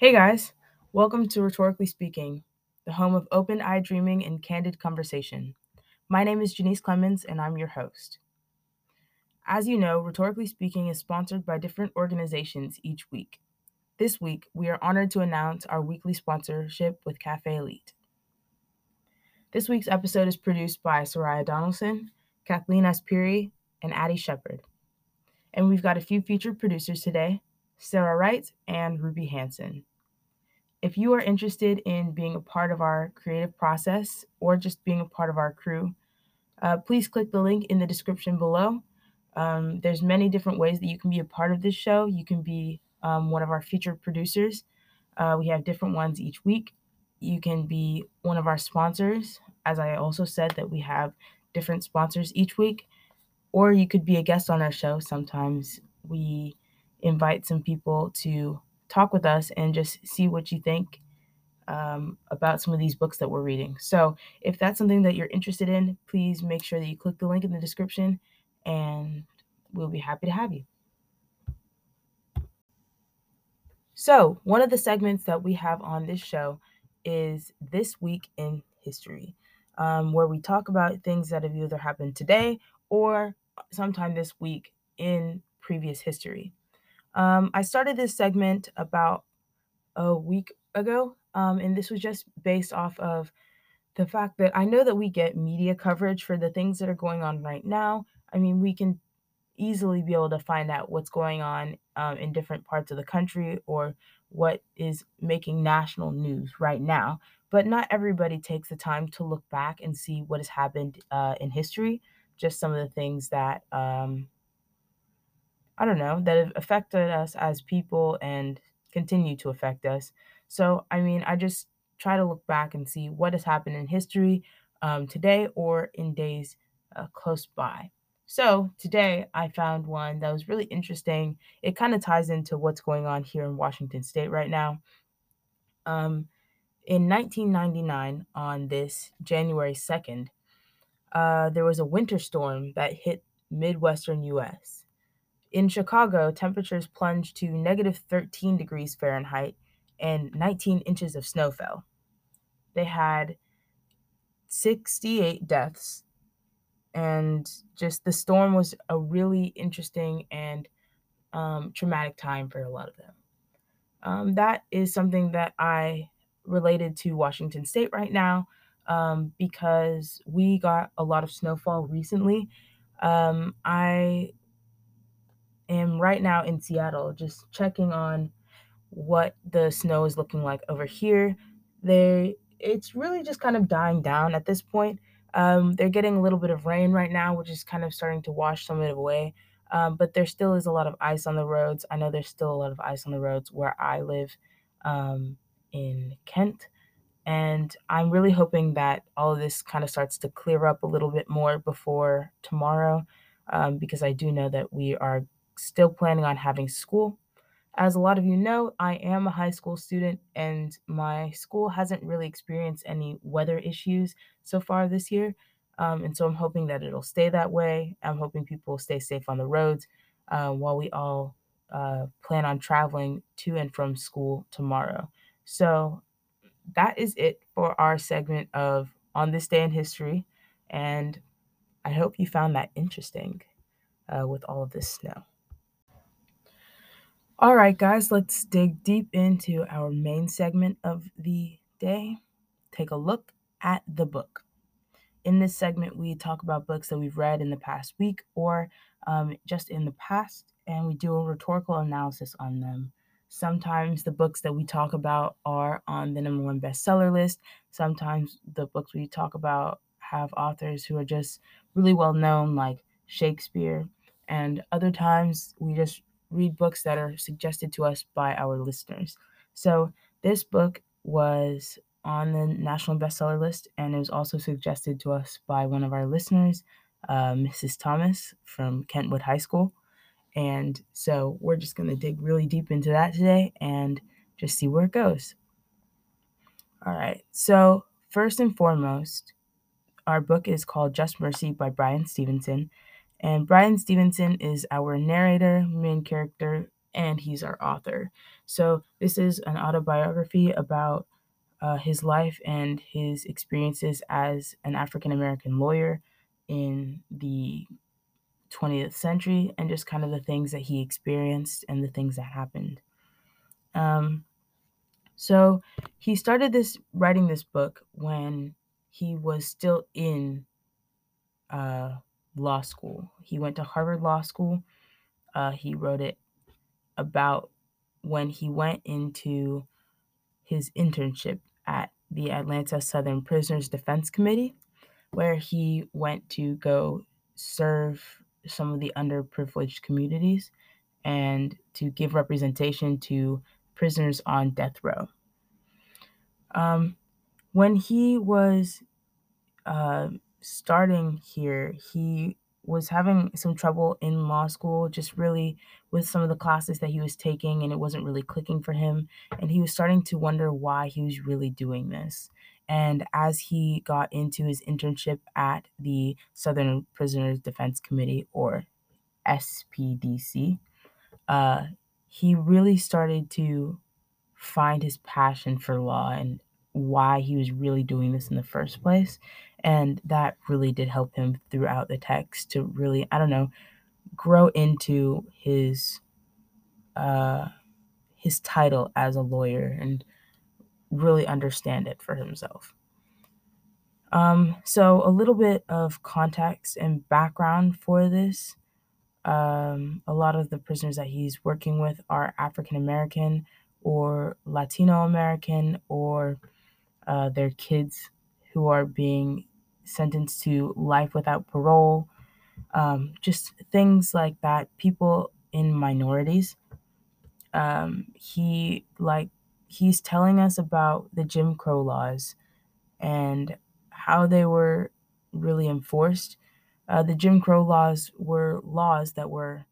Hey guys, welcome to Rhetorically Speaking, the home of open eye dreaming and candid conversation. My name is Janice Clemens and I'm your host. As you know, Rhetorically Speaking is sponsored by different organizations each week. This week, we are honored to announce our weekly sponsorship with Cafe Elite. This week's episode is produced by Soraya Donaldson, Kathleen Aspiri, and Addie Shepard. And we've got a few featured producers today Sarah Wright and Ruby Hanson. If you are interested in being a part of our creative process or just being a part of our crew, uh, please click the link in the description below. Um, there's many different ways that you can be a part of this show. You can be um, one of our featured producers. Uh, we have different ones each week. You can be one of our sponsors, as I also said that we have different sponsors each week, or you could be a guest on our show. Sometimes we invite some people to talk with us and just see what you think um, about some of these books that we're reading. So, if that's something that you're interested in, please make sure that you click the link in the description and we'll be happy to have you. So, one of the segments that we have on this show is This Week in History, um, where we talk about things that have either happened today or sometime this week in previous history. Um, I started this segment about a week ago, um, and this was just based off of the fact that I know that we get media coverage for the things that are going on right now. I mean, we can easily be able to find out what's going on um, in different parts of the country or what is making national news right now. But not everybody takes the time to look back and see what has happened uh, in history, just some of the things that um, I don't know, that have affected us as people and continue to affect us. So, I mean, I just try to look back and see what has happened in history um, today or in days uh, close by. So, today I found one that was really interesting. It kind of ties into what's going on here in Washington state right now. Um, in 1999, on this January 2nd, uh, there was a winter storm that hit Midwestern US. In Chicago, temperatures plunged to negative 13 degrees Fahrenheit and 19 inches of snow fell. They had 68 deaths, and just the storm was a really interesting and um, traumatic time for a lot of them. Um, that is something that I related to Washington State right now um, because we got a lot of snowfall recently. Um, I am right now in Seattle, just checking on what the snow is looking like over here. They it's really just kind of dying down at this point. Um, they're getting a little bit of rain right now, which is kind of starting to wash some of it away. Um, but there still is a lot of ice on the roads. I know there's still a lot of ice on the roads where I live um, in Kent. And I'm really hoping that all of this kind of starts to clear up a little bit more before tomorrow, um, because I do know that we are still planning on having school. As a lot of you know, I am a high school student and my school hasn't really experienced any weather issues so far this year. Um, and so I'm hoping that it'll stay that way. I'm hoping people stay safe on the roads uh, while we all uh, plan on traveling to and from school tomorrow. So that is it for our segment of On This Day in History. And I hope you found that interesting uh, with all of this snow. All right, guys, let's dig deep into our main segment of the day. Take a look at the book. In this segment, we talk about books that we've read in the past week or um, just in the past, and we do a rhetorical analysis on them. Sometimes the books that we talk about are on the number one bestseller list. Sometimes the books we talk about have authors who are just really well known, like Shakespeare. And other times we just read books that are suggested to us by our listeners. So this book was on the national bestseller list, and it was also suggested to us by one of our listeners, uh, Mrs. Thomas from Kentwood High School. And so we're just going to dig really deep into that today and just see where it goes. All right. So, first and foremost, our book is called Just Mercy by Bryan Stevenson. And Bryan Stevenson is our narrator, main character, and he's our author. So, this is an autobiography about uh, his life and his experiences as an African American lawyer in the 20th century and just kind of the things that he experienced and the things that happened. Um, so he started this writing this book when he was still in uh, law school. He went to Harvard Law School. Uh, he wrote it about when he went into his internship at the Atlanta Southern Prisoners Defense Committee, where he went to go serve some of the underprivileged communities and to give representation to prisoners on death row. Um, when he was uh, starting here, he was having some trouble in law school, just really with some of the classes that he was taking, and it wasn't really clicking for him. And he was starting to wonder why he was really doing this. And as he got into his internship at the Southern Prisoners Defense Committee, or SPDC, uh, he really started to find his passion for law and why he was really doing this in the first place. And that really did help him throughout the text to really, I don't know, grow into his uh his title as a lawyer and really understand it for himself. Um, so a little bit of context and background for this. Um, a lot of the prisoners that he's working with are African American or Latino American or uh, their kids who are being sentenced to life without parole, um, just things like that. People in minorities. Um, he like he's telling us about the Jim Crow laws and how they were really enforced. Uh, the Jim Crow laws were laws that were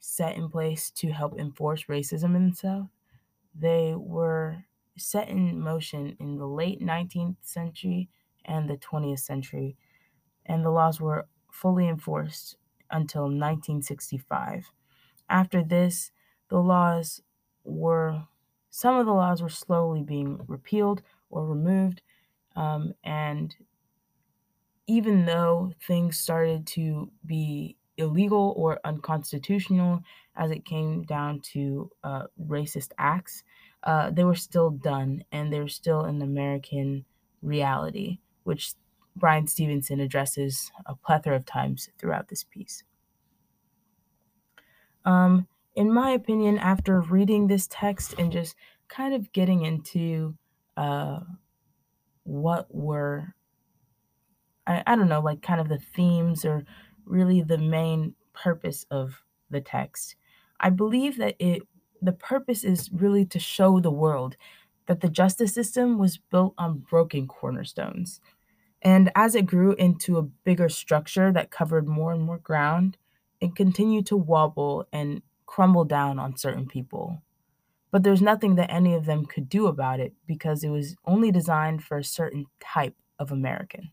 set in place to help enforce racism in the South. They were set in motion in the late 19th century and the 20th century, and the laws were fully enforced until 1965. After this, the laws were, some of the laws were slowly being repealed or removed, um, and even though things started to be illegal or unconstitutional as it came down to uh, racist acts, uh, they were still done and they were still an American reality, which Bryan Stevenson addresses a plethora of times throughout this piece. Um, in my opinion, after reading this text and just kind of getting into uh, what were, I, I don't know, like kind of the themes or really the main purpose of the text, I believe that it the purpose is really to show the world that the justice system was built on broken cornerstones. And as it grew into a bigger structure that covered more and more ground, it continued to wobble and crumble down on certain people. But there's nothing that any of them could do about it because it was only designed for a certain type of American.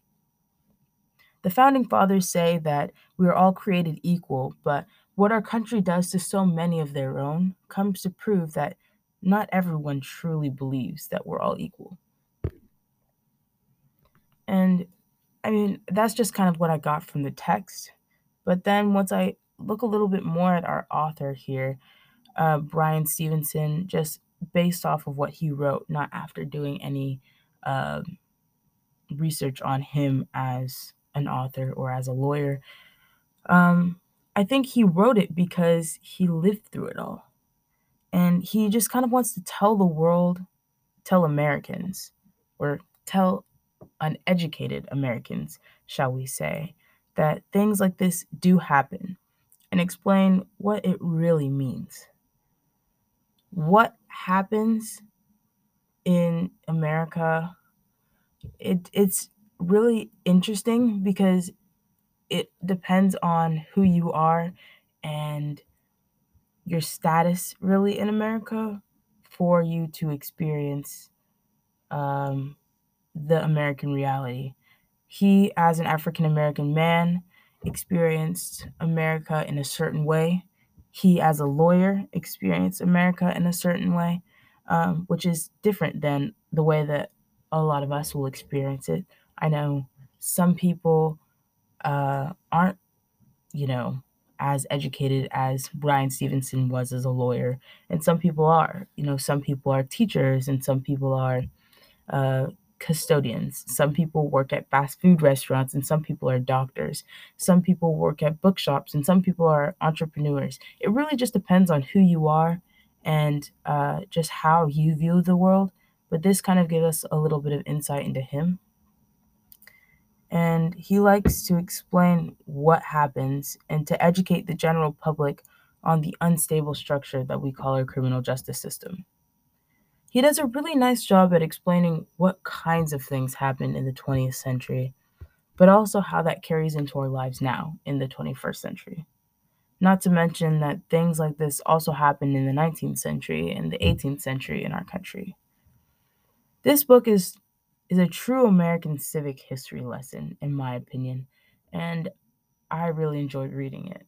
The founding fathers say that we are all created equal, but what our country does to so many of their own comes to prove that not everyone truly believes that we're all equal. And I mean, that's just kind of what I got from the text. But then once I look a little bit more at our author here, uh, Bryan Stevenson, just based off of what he wrote, not after doing any uh, research on him as an author or as a lawyer, um, I think he wrote it because he lived through it all. And he just kind of wants to tell the world, tell Americans, or tell uneducated Americans, shall we say, that things like this do happen and explain what it really means. What happens in America, it, it's really interesting because it depends on who you are and your status really in America for you to experience um, the American reality. He, as an African American man, experienced America in a certain way. he, as a lawyer, experienced America in a certain way, um, which is different than the way that a lot of us will experience it. I know some people uh, aren't, you know, as educated as Bryan Stevenson was as a lawyer, and some people are. You know, some people are teachers, and some people are uh, custodians. Some people work at fast food restaurants, and some people are doctors. Some people work at bookshops, and some people are entrepreneurs. It really just depends on who you are and uh, just how you view the world. But this kind of gives us a little bit of insight into him. And he likes to explain what happens and to educate the general public on the unstable structure that we call our criminal justice system. He does a really nice job at explaining what kinds of things happened in the 20th century, but also how that carries into our lives now in the 21st century. Not to mention that things like this also happened in the 19th century and the 18th century in our country. This book is is a true American civic history lesson, in my opinion, and I really enjoyed reading it.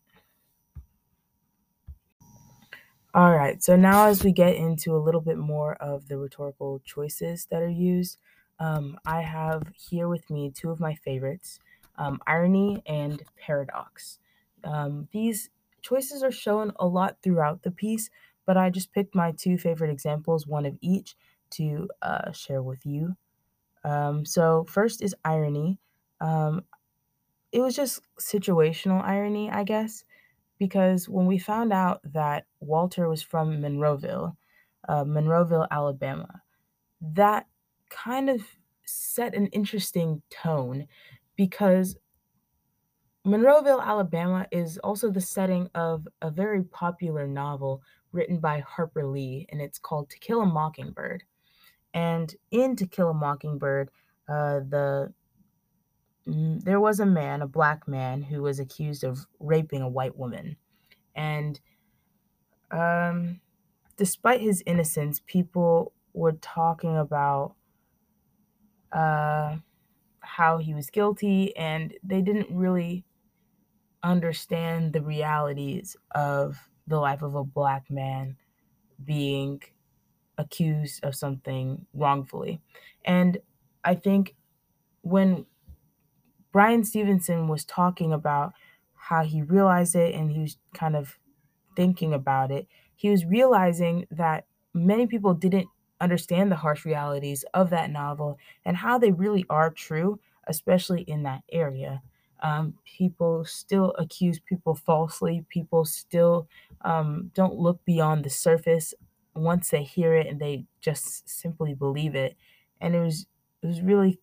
All right, so now as we get into a little bit more of the rhetorical choices that are used, um, I have here with me two of my favorites um, irony and paradox. Um, these choices are shown a lot throughout the piece, but I just picked my two favorite examples, one of each, to uh, share with you. Um, so, first is irony. Um, it was just situational irony, I guess, because when we found out that Walter was from Monroeville, uh, Monroeville, Alabama, that kind of set an interesting tone because Monroeville, Alabama is also the setting of a very popular novel written by Harper Lee, and it's called To Kill a Mockingbird. And in To Kill a Mockingbird, uh, the there was a man, a black man, who was accused of raping a white woman, and um, despite his innocence, people were talking about uh, how he was guilty, and they didn't really understand the realities of the life of a black man being accused of something wrongfully. And I think when Bryan Stevenson was talking about how he realized it and he was kind of thinking about it, he was realizing that many people didn't understand the harsh realities of that novel and how they really are true, especially in that area. Um, people still accuse people falsely. People still um, don't look beyond the surface once they hear it and they just simply believe it. And it was it was really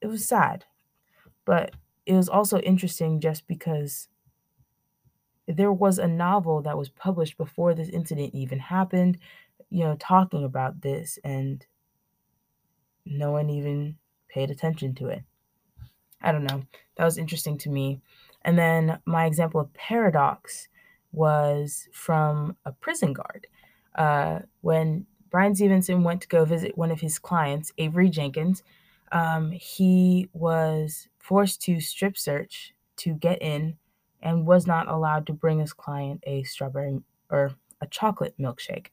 it was sad. But it was also interesting just because there was a novel that was published before this incident even happened, you know, talking about this and no one even paid attention to it. I don't know. That was interesting to me. And then my example of paradox was from a prison guard. Uh, when Bryan Stevenson went to go visit one of his clients, Avery Jenkins, um, he was forced to strip search to get in and was not allowed to bring his client a strawberry or a chocolate milkshake.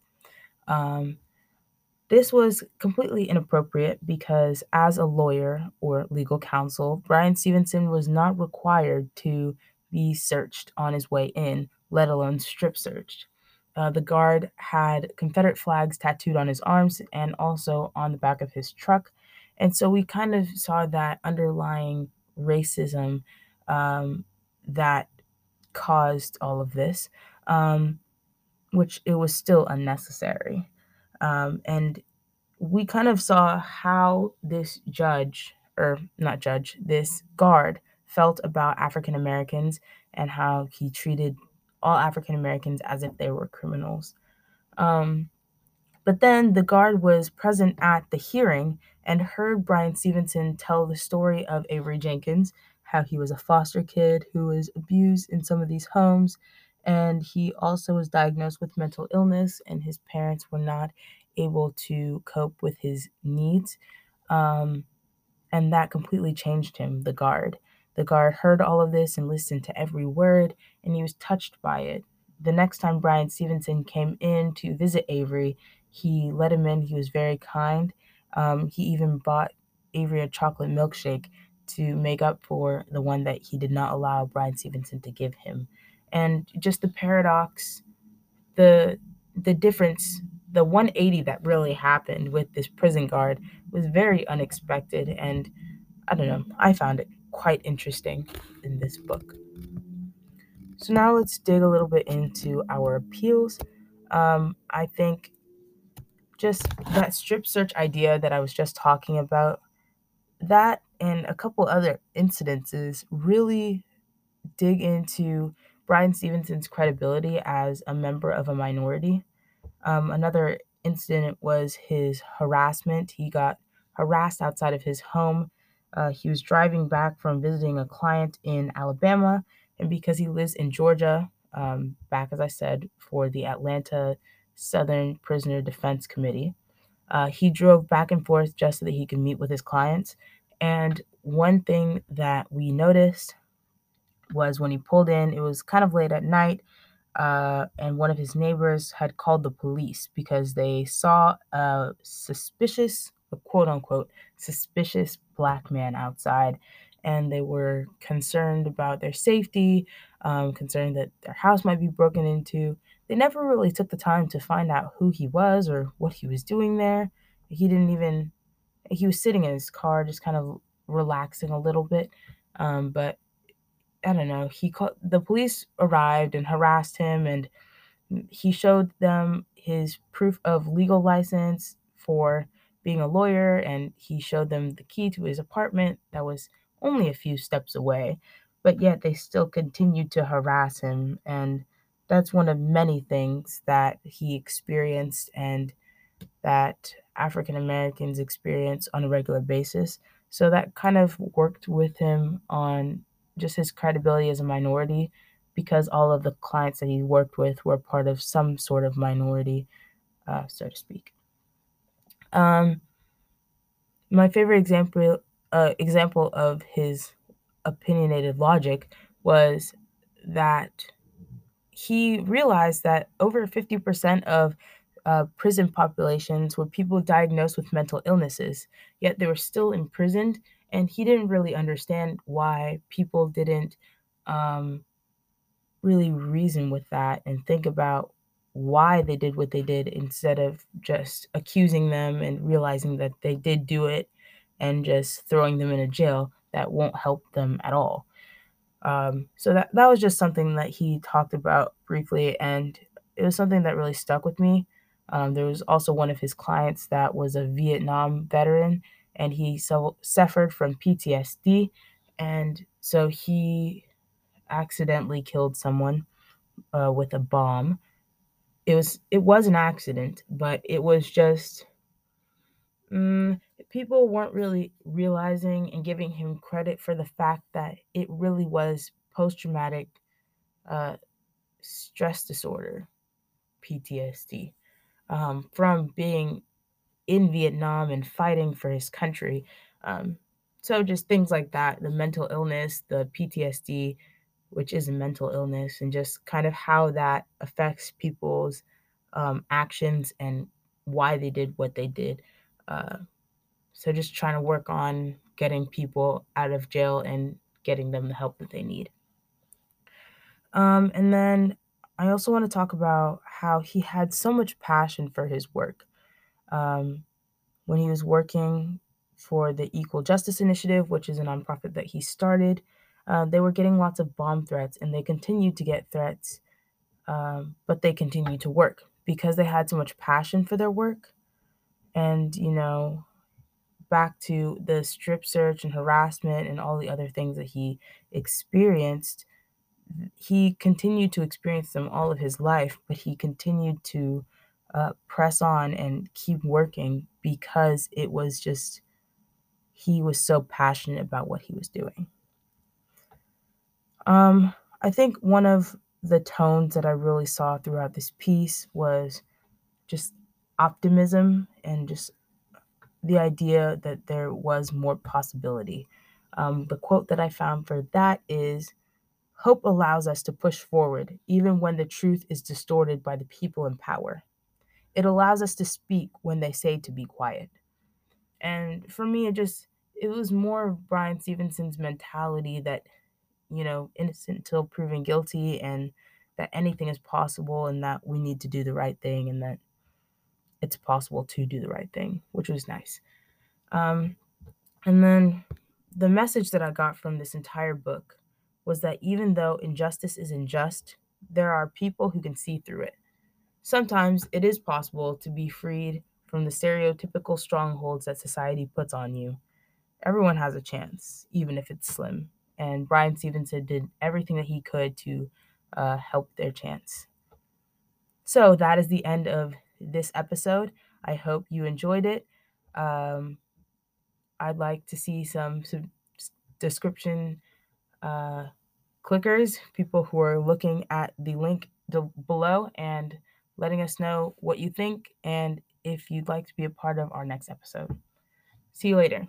Um, this was completely inappropriate because, as a lawyer or legal counsel, Bryan Stevenson was not required to be searched on his way in, let alone strip searched. Uh, the guard had Confederate flags tattooed on his arms and also on the back of his truck. And so we kind of saw that underlying racism um, that caused all of this, um, which it was still unnecessary. Um, and we kind of saw how this judge, or not judge, this guard felt about African Americans and how he treated all African Americans as if they were criminals. Um, but then the guard was present at the hearing and heard Bryan Stevenson tell the story of Avery Jenkins, how he was a foster kid who was abused in some of these homes, and he also was diagnosed with mental illness, and his parents were not able to cope with his needs. Um, and that completely changed him, the guard. The guard heard all of this and listened to every word, and he was touched by it. the next time Bryan Stevenson came in to visit Avery, he let him in. He was very kind. Um, he even bought Avery a chocolate milkshake to make up for the one that he did not allow Bryan Stevenson to give him. And just the paradox, the the difference, the 180 that really happened with this prison guard was very unexpected and I don't know, I found it quite interesting in this book. So now let's dig a little bit into our appeals. Um, I think just that strip search idea that I was just talking about, that and a couple other incidences really dig into Bryan Stevenson's credibility as a member of a minority. Um, another incident was his harassment. He got harassed outside of his home. Uh, he was driving back from visiting a client in Alabama, and because he lives in Georgia, um, back as I said, for the Atlanta Southern Prisoner Defense Committee, uh, he drove back and forth just so that he could meet with his clients. And one thing that we noticed was when he pulled in, it was kind of late at night, uh, and one of his neighbors had called the police because they saw a suspicious, quote unquote, suspicious black man outside, and they were concerned about their safety, um, concerned that their house might be broken into. They never really took the time to find out who he was or what he was doing there. He didn't even, he was sitting in his car, just kind of relaxing a little bit. Um, but I don't know, he called the police arrived and harassed him and he showed them his proof of legal license for being a lawyer and he showed them the key to his apartment that was only a few steps away but yet they still continued to harass him and that's one of many things that he experienced and that African Americans experience on a regular basis so that kind of worked with him on just his credibility as a minority because all of the clients that he worked with were part of some sort of minority, uh, so to speak. Um, my favorite example uh, example of his opinionated logic was that he realized that over 50% of uh, prison populations were people diagnosed with mental illnesses, yet they were still imprisoned and he didn't really understand why people didn't um, really reason with that and think about why they did what they did instead of just accusing them and realizing that they did do it and just throwing them in a jail that won't help them at all. Um, so that that was just something that he talked about briefly, and it was something that really stuck with me. Um, there was also one of his clients that was a Vietnam veteran, and he so, suffered from PTSD. And so he accidentally killed someone uh, with a bomb. It was it was an accident, but it was just mm, people weren't really realizing and giving him credit for the fact that it really was post traumatic uh, stress disorder, PTSD, um, from being in Vietnam and fighting for his country. Um, so just things like that, the mental illness, the PTSD, which is a mental illness, and just kind of how that affects people's um, actions and why they did what they did. Uh, so just trying to work on getting people out of jail and getting them the help that they need. Um, and then I also want to talk about how he had so much passion for his work um, when he was working for the Equal Justice Initiative, which is a nonprofit that he started. Uh, they were getting lots of bomb threats and they continued to get threats, um, but they continued to work because they had so much passion for their work. And, you know, back to the strip search and harassment and all the other things that he experienced, he continued to experience them all of his life, but he continued to uh, press on and keep working because it was just he was so passionate about what he was doing. Um, I think one of the tones that I really saw throughout this piece was just optimism and just the idea that there was more possibility. Um, the quote that I found for that is Hope allows us to push forward even when the truth is distorted by the people in power. It allows us to speak when they say to be quiet. And for me, it just, it was more of Bryan Stevenson's mentality that, you know, innocent until proven guilty and that anything is possible and that we need to do the right thing and that it's possible to do the right thing, which was nice. Um, and then the message that I got from this entire book was that even though injustice is unjust, there are people who can see through it. Sometimes it is possible to be freed from the stereotypical strongholds that society puts on you. Everyone has a chance, even if it's slim. And Bryan Stevenson did everything that he could to uh, help their chance. So that is the end of this episode. I hope you enjoyed it. Um, I'd like to see some, some description uh, clickers, people who are looking at the link below and letting us know what you think and if you'd like to be a part of our next episode. See you later.